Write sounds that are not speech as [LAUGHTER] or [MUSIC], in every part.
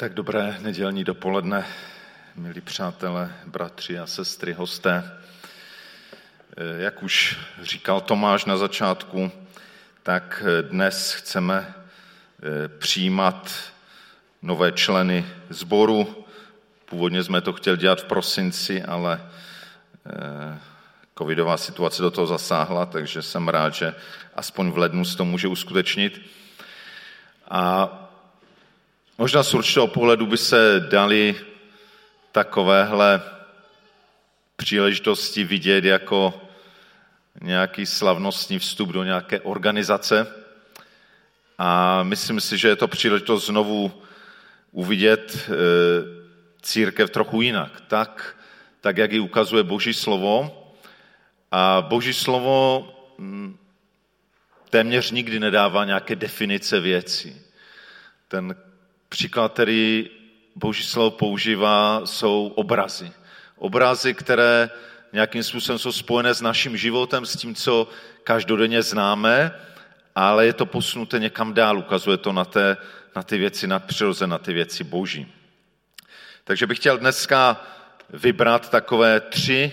Tak dobré nedělní dopoledne, milí přátelé, bratři a sestry, hosté. Jak už říkal Tomáš na začátku, tak dnes chceme eh, přijímat nové členy sboru. Původně jsme to chtěli dělat v prosinci, ale eh, covidová situace do toho zasáhla, takže jsem rád, že aspoň v lednu se to může uskutečnit. A možná z určitého pohledu by se dali takovéhle příležitosti vidět jako nějaký slavnostní vstup do nějaké organizace. A myslím si, že je to příležitost znovu uvidět e, církev trochu jinak. Tak, tak, jak ji ukazuje Boží slovo. A Boží slovo mm, téměř nikdy nedává nějaké definice věcí. Ten příklad, který Boží slovo používá, jsou obrazy. Obrazy, které nějakým způsobem jsou spojené s naším životem, s tím, co každodenně známe, ale je to posunuté někam dál, ukazuje to na, té, na ty věci nadpřirozené, na ty věci boží. Takže bych chtěl dneska vybrat takové tři,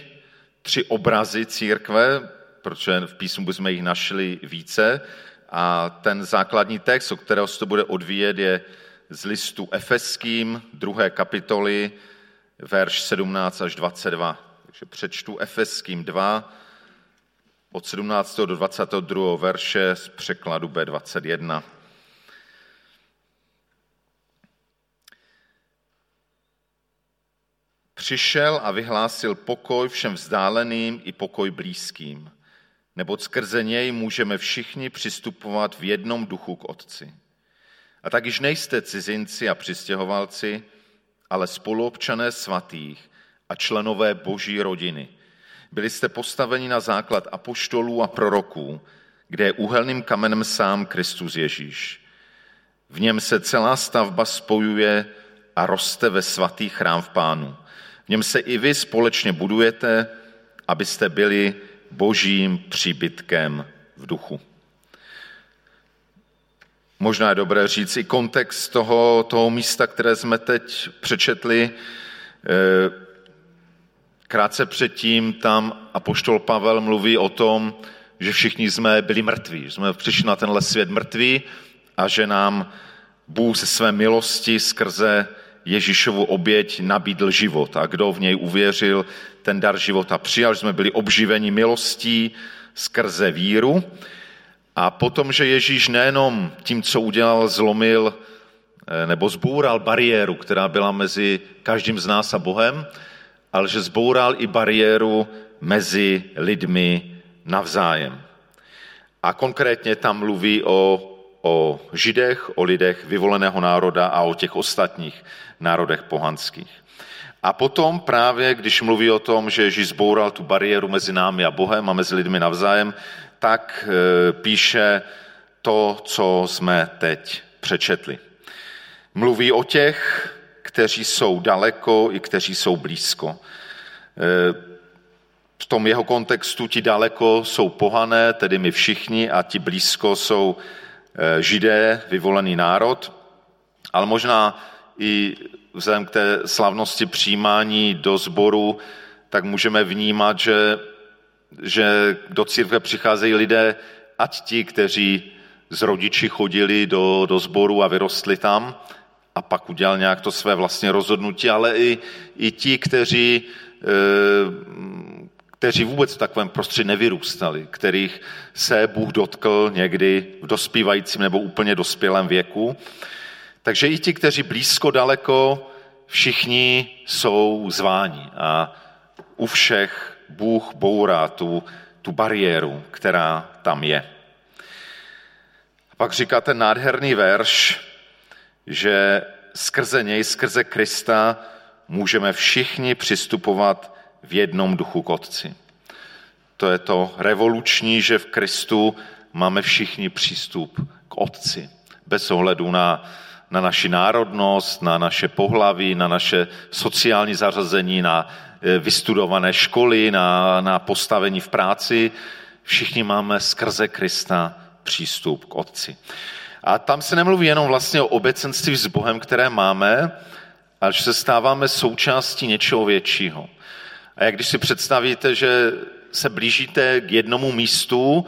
tři obrazy církve, protože v písmu bychom jich našli více. A ten základní text, o kterého se to bude odvíjet, je z listu Efeským, druhé kapitoly, verš 17 až 22. Takže přečtu Efeským 2, od 17. do 22. verše z překladu B21. Přišel a vyhlásil pokoj všem vzdáleným i pokoj blízkým, neboť skrze něj můžeme všichni přistupovat v jednom duchu k Otci. A tak již nejste cizinci a přistěhovalci, ale spoluobčané svatých a členové boží rodiny. Byli jste postaveni na základ apoštolů a proroků, kde je úhelným kamenem sám Kristus Ježíš. V něm se celá stavba spojuje a roste ve svatý chrám v pánu. V něm se i vy společně budujete, abyste byli božím příbytkem v duchu. Možná je dobré říct i kontext toho, toho místa, které jsme teď přečetli. Eh, krátce předtím tam apoštol Pavel mluví o tom, že všichni jsme byli mrtví, že jsme přišli na tenhle svět mrtví a že nám Bůh ze své milosti skrze Ježíšovu oběť nabídl život. A kdo v něj uvěřil, ten dar života přijal, že jsme byli obživeni milostí skrze víru. A potom, že Ježíš nejenom tím, co udělal, zlomil eh, nebo zboural bariéru, která byla mezi každým z nás a Bohem, ale že zboural i bariéru mezi lidmi navzájem. A konkrétně tam mluví o, o židech, o lidech vyvoleného národa a o těch ostatních národech pohanských. A potom právě, když mluví o tom, že Ježíš zboural tu bariéru mezi námi a Bohem a mezi lidmi navzájem, tak e, píše to, co jsme teď přečetli. Mluví o těch, kteří jsou daleko i kteří jsou blízko. E, v tom jeho kontextu ti daleko jsou pohané, tedy my všichni, a ti blízko jsou e, židé, vyvolený národ, ale možná i vzhledem k té slavnosti přijímání do sboru, tak můžeme vnímat, že, že do církve přicházejí lidé, ať ti, kteří z rodiči chodili do, do sboru a vyrostli tam a pak udělal nějak to své vlastní rozhodnutí, ale i, i ti, kteří, e, kteří vůbec v takovém prostředí nevyrůstali, kterých se Bůh dotkl někdy v dospívajícím nebo úplně dospělém věku. Takže i ti, kteří blízko, daleko, všichni jsou zváni a u všech Bůh bourá tu, tu bariéru, která tam je. A pak říká ten nádherný verš, že skrze něj, skrze Krista, můžeme všichni přistupovat v jednom duchu k Otci. To je to revoluční, že v Kristu máme všichni přístup k Otci, bez ohledu na na naši národnost, na naše pohlaví, na naše sociální zařazení, na e, vystudované školy, na, na postavení v práci. Všichni máme skrze Krista přístup k Otci. A tam se nemluví jenom vlastně o obecenství s Bohem, které máme, ale že se stáváme součástí něčeho většího. A jak když si představíte, že se blížíte k jednomu místu,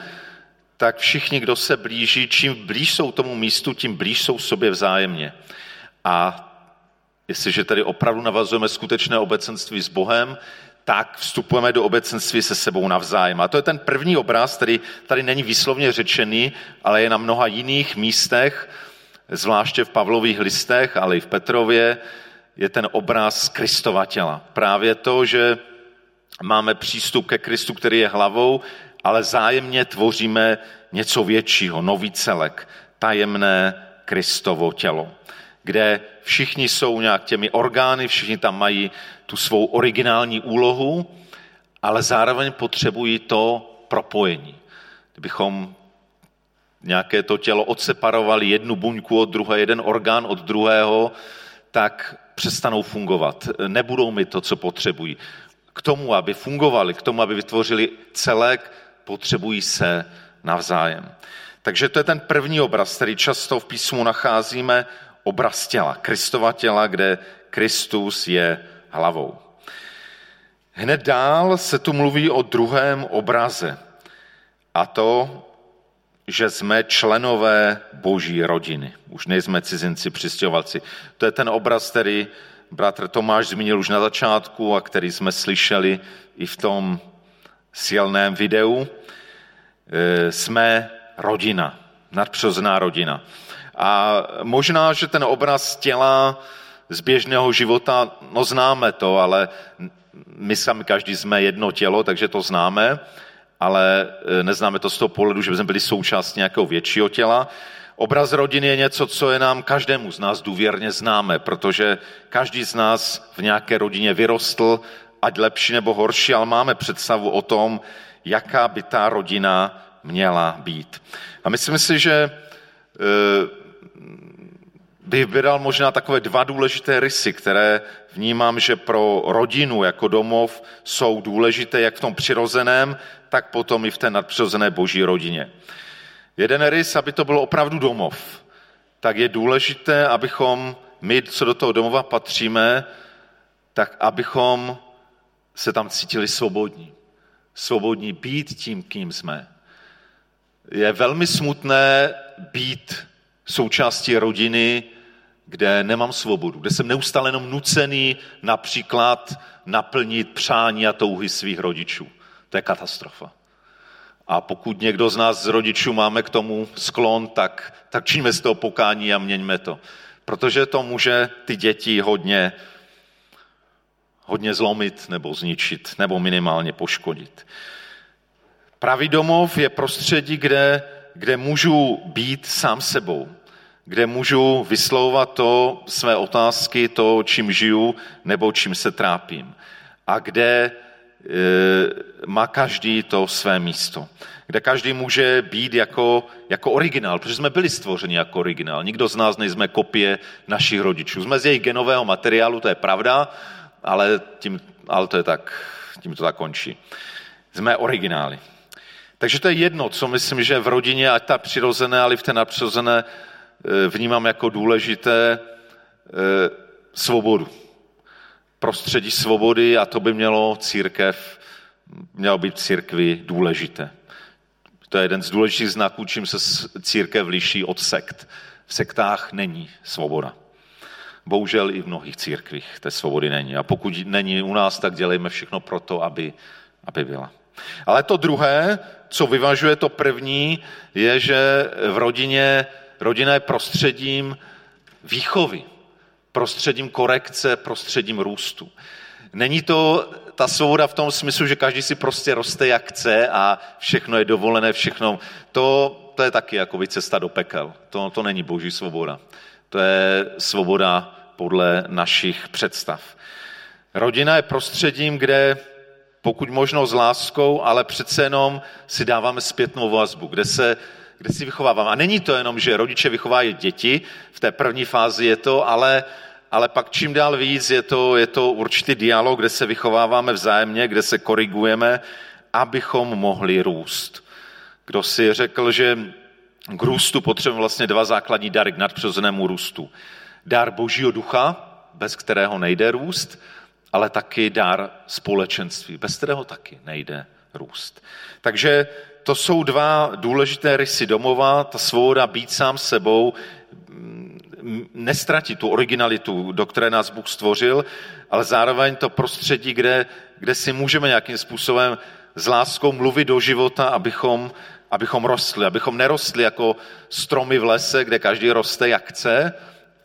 tak všichni, kdo se blíží, čím blíž jsou tomu místu, tím blíž jsou sobě vzájemně. A jestliže tady opravdu navazujeme skutečné obecenství s Bohem, tak vstupujeme do obecenství se sebou navzájem. A to je ten první obraz, který tady není výslovně řečený, ale je na mnoha jiných místech, zvláště v Pavlových listech, ale i v Petrově, je ten obraz Kristova těla. Právě to, že máme přístup ke Kristu, který je hlavou, ale zájemně tvoříme něco většího, nový celek, tajemné Kristovo tělo, kde všichni jsou nějak těmi orgány, všichni tam mají tu svou originální úlohu, ale zároveň potřebují to propojení. Kdybychom nějaké to tělo odseparovali jednu buňku od druhé, jeden orgán od druhého, tak přestanou fungovat. Nebudou mi to, co potřebují. K tomu, aby fungovali, k tomu, aby vytvořili celek, potřebují se navzájem. Takže to je ten první obraz, který často v písmu nacházíme, obraz těla, Kristova těla, kde Kristus je hlavou. Hned dál se tu mluví o druhém obraze, a to, že jsme členové boží rodiny. Už nejsme cizinci, přistěhovalci. To je ten obraz, který bratr Tomáš zmínil už na začátku a který jsme slyšeli i v tom silném videu. E, jsme rodina, nadpřirozená rodina. A možná, že ten obraz těla z běžného života, no známe to, ale my sami každý jsme jedno tělo, takže to známe, ale e, neznáme to z toho pohledu, že jsme byli součástí nějakého většího těla. Obraz rodiny je něco, co je nám každému z nás důvěrně známe, protože každý z nás v nějaké rodině vyrostl, ať lepší nebo horší, ale máme představu o tom, jaká by ta rodina měla být. A myslím si, že e, bych vydal možná takové dva důležité rysy, které vnímám, že pro rodinu jako domov jsou důležité jak v tom přirozeném, tak potom i v té nadpřirozené boží rodině. Jeden rys, aby to bylo opravdu domov, tak je důležité, abychom my, co do toho domova patříme, tak abychom se tam cítili svobodní. Svobodní být tím, kým jsme. Je velmi smutné být součástí rodiny, kde nemám svobodu, kde jsem neustále jenom nucený například naplnit přání a touhy svých rodičů. To je katastrofa. A pokud někdo z nás z rodičů máme k tomu sklon, tak, tak činíme z toho pokání a měňme to. Protože to může ty děti hodně, hodně zlomit nebo zničit, nebo minimálně poškodit. Pravý domov je prostředí, kde, kde můžu být sám sebou, kde můžu vyslouvat to své otázky, to, čím žiju nebo čím se trápím. A kde Eh, má každý to své místo. Kde každý může být jako, jako originál, protože jsme byli stvořeni jako originál. Nikdo z nás nejsme kopie našich rodičů. Jsme z jejich genového materiálu, to je pravda, ale, tím, ale to je tak, tím to tak končí. Jsme originály. Takže to je jedno, co myslím, že v rodině, ať ta přirozené, ale v té nadpřirozené, eh, vnímám jako důležité eh, svobodu prostředí svobody a to by mělo církev, mělo být církvi důležité. To je jeden z důležitých znaků, čím se církev liší od sekt. V sektách není svoboda. Bohužel i v mnohých církvích té svobody není. A pokud není u nás, tak dělejme všechno pro to, aby, aby byla. Ale to druhé, co vyvažuje to první, je, že v rodině, rodina je prostředím výchovy prostředím korekce, prostředím růstu. Není to ta svoboda v tom smyslu, že každý si prostě roste jak chce a všechno je dovolené, všechno. To, to je taky jako cesta do pekel. To, to není boží svoboda. To je svoboda podle našich představ. Rodina je prostředím, kde pokud možno s láskou, ale přece jenom si dáváme zpětnou vazbu, kde se kde si vychovávám. A není to jenom, že rodiče vychovají děti, v té první fázi je to, ale, ale pak čím dál víc je to, je to určitý dialog, kde se vychováváme vzájemně, kde se korigujeme, abychom mohli růst. Kdo si řekl, že k růstu potřebujeme vlastně dva základní dary k nadpřirozenému růstu. Dar Božího ducha, bez kterého nejde růst, ale taky dar společenství, bez kterého taky nejde růst. Takže to jsou dva důležité rysy domova, ta svoboda být sám sebou, nestratit tu originalitu, do které nás Bůh stvořil, ale zároveň to prostředí, kde, kde si můžeme nějakým způsobem s láskou mluvit do života, abychom, abychom rostli, abychom nerostli jako stromy v lese, kde každý roste jak chce,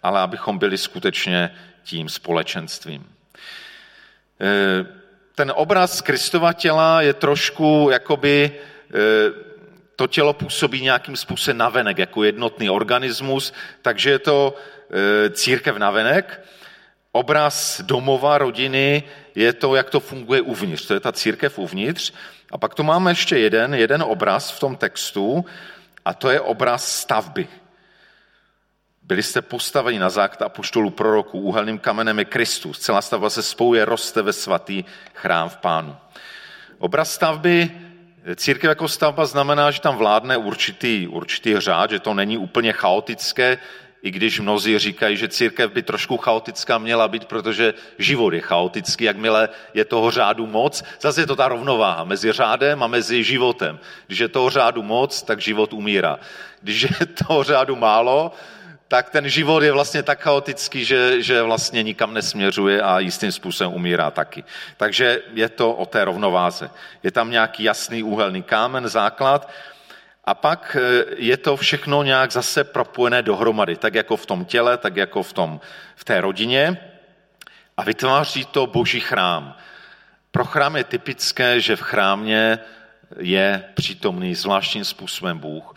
ale abychom byli skutečně tím společenstvím. E, ten obraz Kristova těla je trošku jakoby e, to tělo působí nějakým způsobem navenek, jako jednotný organismus, takže je to e, církev navenek. Obraz domova, rodiny je to, jak to funguje uvnitř. To je ta církev uvnitř. A pak tu máme ještě jeden, jeden obraz v tom textu, a to je obraz stavby. Byli jste postaveni na základ apoštolů proroků, úhelným kamenem je Kristus. Celá stavba se spojuje, roste ve svatý chrám v pánu. Obraz stavby Církev jako stavba znamená, že tam vládne určitý, určitý řád, že to není úplně chaotické, i když mnozí říkají, že církev by trošku chaotická měla být, protože život je chaotický, jakmile je toho řádu moc. Zase je to ta rovnováha mezi řádem a mezi životem. Když je toho řádu moc, tak život umírá. Když je toho řádu málo, tak ten život je vlastně tak chaotický, že, že vlastně nikam nesměřuje a jistým způsobem umírá taky. Takže je to o té rovnováze. Je tam nějaký jasný úhelný kámen, základ a pak e, je to všechno nějak zase propojené dohromady, tak jako v tom těle, tak jako v, tom, v té rodině a vytváří to boží chrám. Pro chrám je typické, že v chrámě je přítomný zvláštním způsobem Bůh.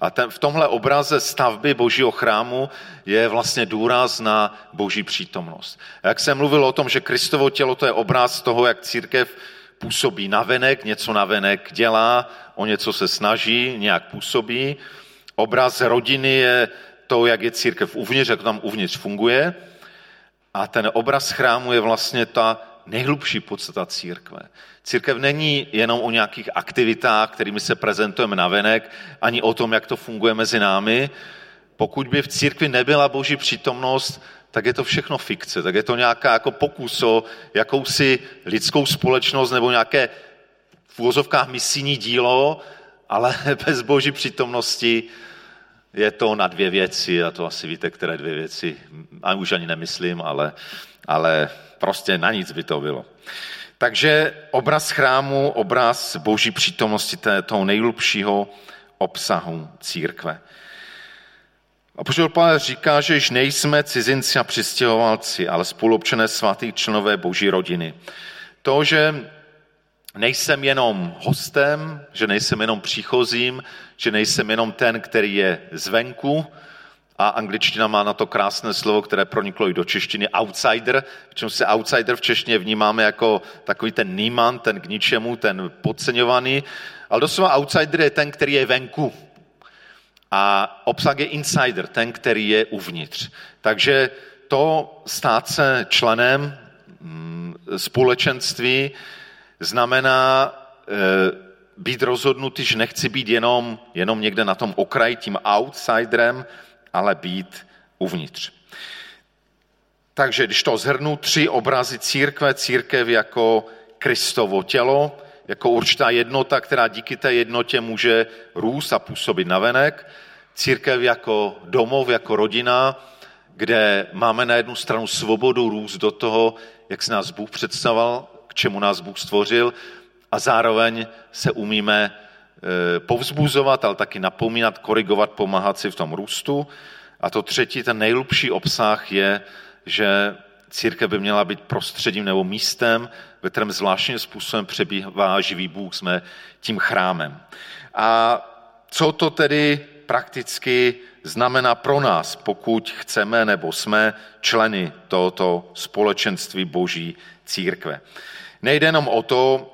A ten, v tomhle obraze stavby božího chrámu je vlastně důraz na boží přítomnost. Jak jsem mluvil o tom, že Kristovo tělo to je obraz toho, jak církev působí navenek, něco navenek dělá, o něco se snaží, nějak působí. Obraz rodiny je to, jak je církev uvnitř, jak tam uvnitř funguje. A ten obraz chrámu je vlastně ta nejhlubší podstata církve. Církev není jenom o nějakých aktivitách, kterými se prezentujeme na venek, ani o tom, jak to funguje mezi námi. Pokud by v církvi nebyla boží přítomnost, tak je to všechno fikce, tak je to nějaká jako pokus o jakousi lidskou společnost nebo nějaké v úvozovkách misijní dílo, ale [LAUGHS] bez boží přítomnosti je to na dvě věci a to asi víte, které dvě věci, a už ani nemyslím, ale, ale prostě na nic by to bylo. Takže obraz chrámu, obraz boží přítomnosti toho nejlubšího obsahu církve. A poštol Pavel říká, že již nejsme cizinci a přistěhovalci, ale spolupčené svatých členové boží rodiny. To, že nejsem jenom hostem, že nejsem jenom příchozím, že nejsem jenom ten, který je zvenku, a angličtina má na to krásné slovo, které proniklo i do češtiny, outsider, čem se outsider v češtině vnímáme jako takový ten níman, ten k ničemu, ten podceňovaný, ale doslova outsider je ten, který je venku. A obsah je insider, ten, který je uvnitř. Takže to stát se členem mm, společenství znamená e, být rozhodnutý, že nechci být jenom, jenom někde na tom okraji, tím outsiderem, ale být uvnitř. Takže když to zhrnu, tři obrazy církve, církev jako Kristovo tělo, jako určitá jednota, která díky té jednotě může růst a působit navenek, církev jako domov, jako rodina, kde máme na jednu stranu svobodu růst do toho, jak se nás Bůh představoval, k čemu nás Bůh stvořil a zároveň se umíme povzbuzovat, ale taky napomínat, korigovat, pomáhat si v tom růstu. A to třetí, ten nejlubší obsah je, že církev by měla být prostředím nebo místem, ve kterém zvláštním způsobem přebývá živý Bůh, jsme tím chrámem. A co to tedy prakticky znamená pro nás, pokud chceme nebo jsme členy tohoto společenství Boží církve. Nejde jenom o to,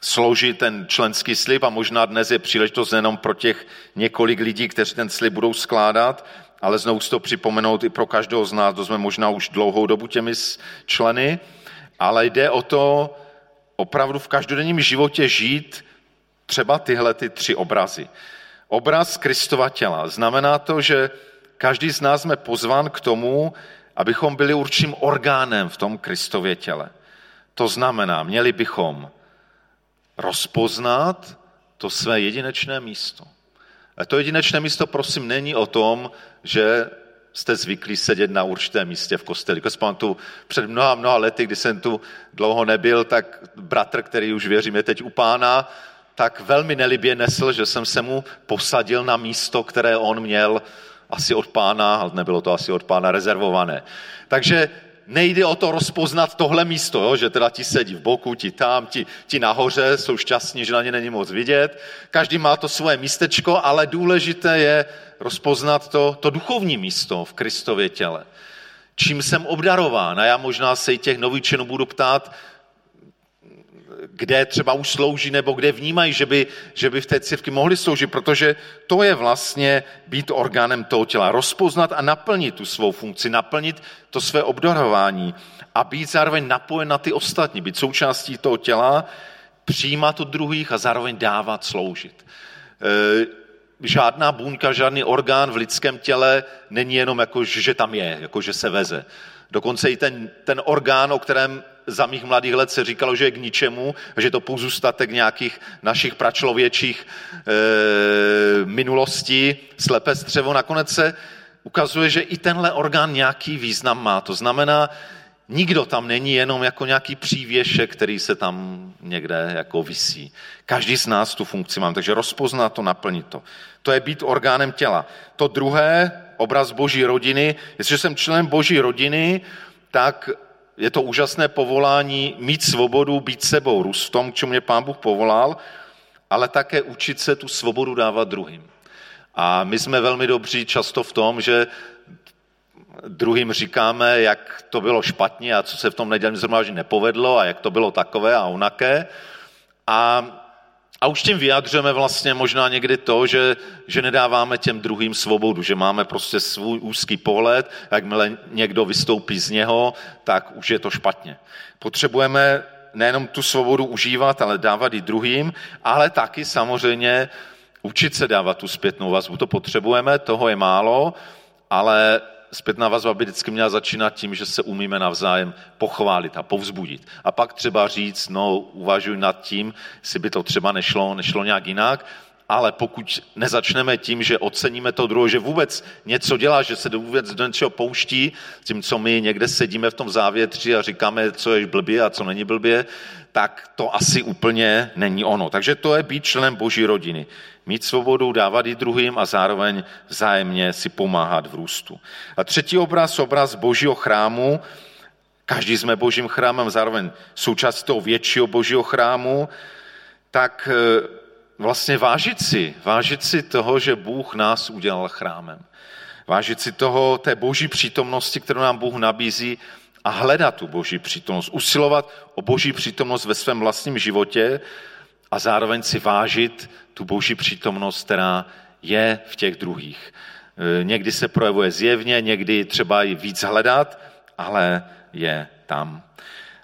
složit ten členský slib a možná dnes je příležitost jenom pro těch několik lidí, kteří ten slib budou skládat, ale znovu si to připomenout i pro každého z nás, to jsme možná už dlouhou dobu těmi členy, ale jde o to opravdu v každodenním životě žít třeba tyhle ty tři obrazy. Obraz Kristova těla. Znamená to, že každý z nás jsme pozván k tomu, abychom byli určitým orgánem v tom Kristově těle. To znamená, měli bychom rozpoznat to své jedinečné místo. A to jedinečné místo, prosím, není o tom, že jste zvyklí sedět na určitém místě v kosteli. Když tu před mnoha, mnoha lety, kdy jsem tu dlouho nebyl, tak bratr, který už věřím je teď u pána, tak velmi nelibě nesl, že jsem se mu posadil na místo, které on měl asi od pána, ale nebylo to asi od pána rezervované. Takže nejde o to rozpoznat tohle místo, jo? že teda ti sedí v boku, ti tam, ti, ti nahoře, jsou šťastní, že na ně není moc vidět. Každý má to svoje místečko, ale důležité je rozpoznat to, to duchovní místo v Kristově těle. Čím jsem obdarován? A já možná se i těch novičenů budu ptát, kde třeba už slouží nebo kde vnímají, že by, že by v té církvi mohli sloužit, protože to je vlastně být orgánem toho těla. Rozpoznat a naplnit tu svou funkci, naplnit to své obdarování a být zároveň napojen na ty ostatní, být součástí toho těla, přijímat od druhých a zároveň dávat sloužit. E, žádná buňka, žádný orgán v lidském těle není jenom jako, že tam je, jako že se veze. Dokonce i ten, ten orgán, o kterém za mých mladých let se říkalo, že je k ničemu, že je to pozůstatek nějakých našich pračlověčích e, minulostí, slepé střevo, nakonec se ukazuje, že i tenhle orgán nějaký význam má. To znamená, nikdo tam není jenom jako nějaký přívěšek, který se tam někde jako visí. Každý z nás tu funkci má, takže rozpoznat to, naplnit to. To je být orgánem těla. To druhé, obraz boží rodiny. Jestliže jsem členem boží rodiny, tak je to úžasné povolání mít svobodu, být sebou, růst v tom, k čemu mě pán Bůh povolal, ale také učit se tu svobodu dávat druhým. A my jsme velmi dobří často v tom, že druhým říkáme, jak to bylo špatně a co se v tom nedělním zhromáždění nepovedlo a jak to bylo takové a onaké. A a už tím vyjadřujeme vlastně možná někdy to, že, že nedáváme těm druhým svobodu, že máme prostě svůj úzký pohled, jakmile někdo vystoupí z něho, tak už je to špatně. Potřebujeme nejenom tu svobodu užívat, ale dávat i druhým, ale taky samozřejmě učit se dávat tu zpětnou vazbu. To potřebujeme, toho je málo, ale zpětná vazba by vždycky měla začínat tím, že se umíme navzájem pochválit a povzbudit. A pak třeba říct, no uvažuji nad tím, jestli by to třeba nešlo, nešlo nějak jinak, ale pokud nezačneme tím, že oceníme to druhé, že vůbec něco dělá, že se vůbec do něčeho pouští, tím, co my někde sedíme v tom závětři a říkáme, co je blbě a co není blbě, tak to asi úplně není ono. Takže to je být členem boží rodiny. Mít svobodu, dávat i druhým a zároveň vzájemně si pomáhat v růstu. A třetí obraz, obraz božího chrámu. Každý jsme božím chrámem, zároveň součástí toho většího božího chrámu. Tak e, vlastně vážit si, vážit si toho, že Bůh nás udělal chrámem. Vážit si toho, té boží přítomnosti, kterou nám Bůh nabízí a hledat tu boží přítomnost, usilovat o boží přítomnost ve svém vlastním životě a zároveň si vážit tu boží přítomnost, která je v těch druhých. E, někdy se projevuje zjevně, někdy třeba i víc hledat, ale je tam.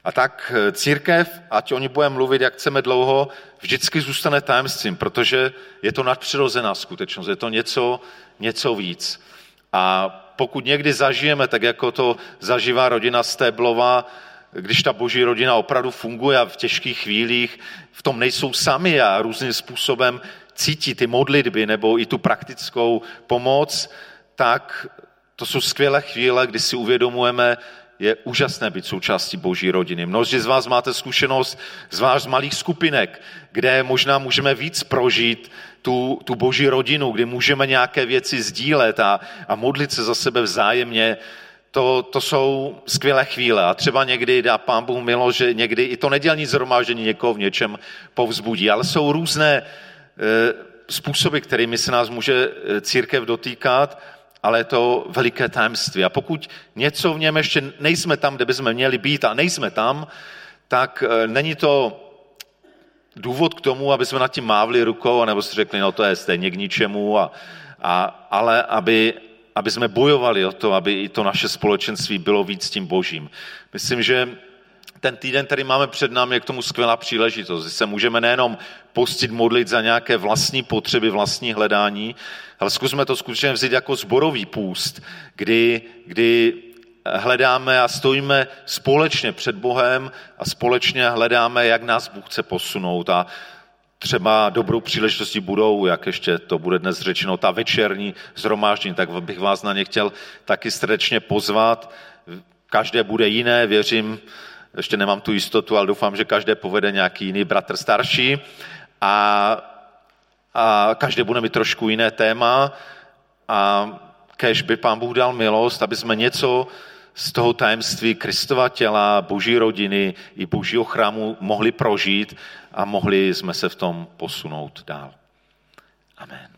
A tak e, církev, ať o ní budeme mluvit, jak chceme dlouho, vždycky zůstane tajemstvím, protože je to nadpřirozená skutečnost, je to něco, něco víc. A pokud někdy zažijeme, tak jako to zažívá rodina Stéblová, když ta boží rodina opravdu funguje a v těžkých chvílích v tom nejsou sami a různým způsobem cítí ty modlitby nebo i tu praktickou pomoc, tak to jsou skvělé chvíle, kdy si uvědomujeme, je úžasné být součástí boží rodiny. Mnozí z vás máte zkušenost z vás malých skupinek, kde možná můžeme víc prožít tu, tu boží rodinu, kdy můžeme nějaké věci sdílet a, a modlit se za sebe vzájemně. To, to jsou skvělé chvíle a třeba někdy dá pán Bůh milo, že někdy i to nedělní zhromáždění někoho v něčem povzbudí, ale jsou různé e, způsoby, kterými se nás může e, církev dotýkat ale je to veliké tajemství. A pokud něco v něm ještě nejsme tam, kde bychom měli být a nejsme tam, tak e, není to důvod k tomu, aby jsme nad tím mávli rukou, nebo si řekli, no to je stejně k ničemu, a, a, ale aby, aby jsme bojovali o to, aby i to naše společenství bylo víc tím božím. Myslím, že ten týden, který máme před námi, je k tomu skvělá příležitost. Se můžeme nejenom postit, modlit za nějaké vlastní potřeby, vlastní hledání, ale zkusme to skutečně vzít jako zborový půst, kdy, kdy hledáme a stojíme společně před Bohem a společně hledáme, jak nás Bůh chce posunout. A třeba dobrou příležitostí budou, jak ještě to bude dnes řečeno, ta večerní zhromáždění, tak bych vás na ně chtěl taky srdečně pozvat. Každé bude jiné, věřím, ještě nemám tu jistotu, ale doufám, že každé povede nějaký jiný bratr starší a, a každé bude mít trošku jiné téma a kež by pán Bůh dal milost, aby jsme něco z toho tajemství Kristova těla, boží rodiny i božího chrámu mohli prožít a mohli jsme se v tom posunout dál. Amen.